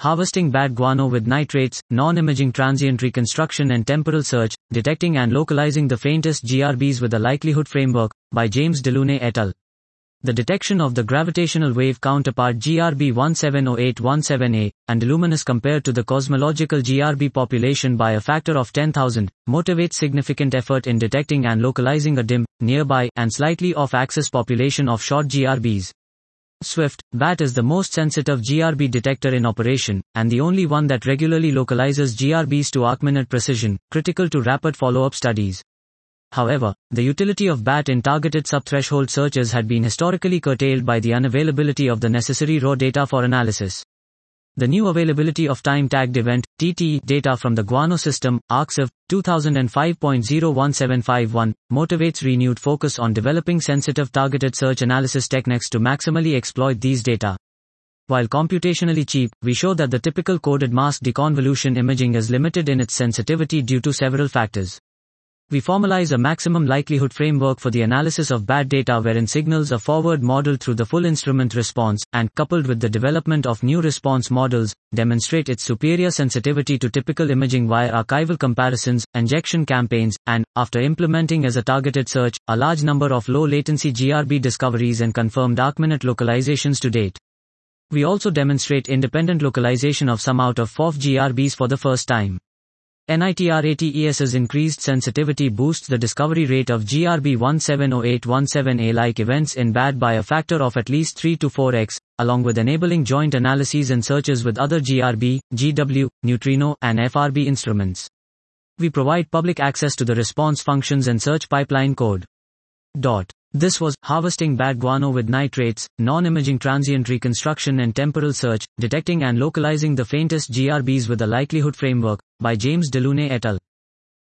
Harvesting BAT Guano with Nitrates, Non-Imaging Transient Reconstruction and Temporal Search, Detecting and Localizing the Faintest GRBs with a Likelihood Framework, by James DeLaunay et al. The detection of the gravitational wave counterpart GRB 170817A, underluminous compared to the cosmological GRB population by a factor of 10,000, motivates significant effort in detecting and localizing a dim, nearby, and slightly off-axis population of short GRBs. Swift, BAT is the most sensitive GRB detector in operation, and the only one that regularly localizes GRBs to arcminute precision, critical to rapid follow-up studies. However, the utility of BAT in targeted subthreshold searches had been historically curtailed by the unavailability of the necessary raw data for analysis. The new availability of time-tagged event, TTE, data from the Guano system, arXiv, 2005.01751, motivates renewed focus on developing sensitive targeted search analysis techniques to maximally exploit these data. While computationally cheap, we show that the typical coded mask deconvolution imaging is limited in its sensitivity due to several factors. We formalize a maximum likelihood framework for the analysis of BAT data wherein signals are forward modeled through the full instrument response, and coupled with the development of new response models, demonstrate its superior sensitivity to typical imaging via archival comparisons, injection campaigns, and, after implementing as a targeted search, a large number of low latency GRB discoveries and confirmed arcminute localizations to date. We also demonstrate independent localization of some out of FOV GRBs for the first time. NITRATES's increased sensitivity boosts the discovery rate of GRB 170817A like events in BAT by a factor of at least 3 to 4x, along with enabling joint analyses and searches with other GRB, GW, neutrino, and FRB instruments. We provide public access to the response functions and search pipeline code. Dot. This was Harvesting BAT Guano with Nitrates, Non-Imaging Transient Reconstruction and Temporal Search, Detecting and Localizing the Faintest GRBs with a Likelihood Framework, by James DeLaunay et al.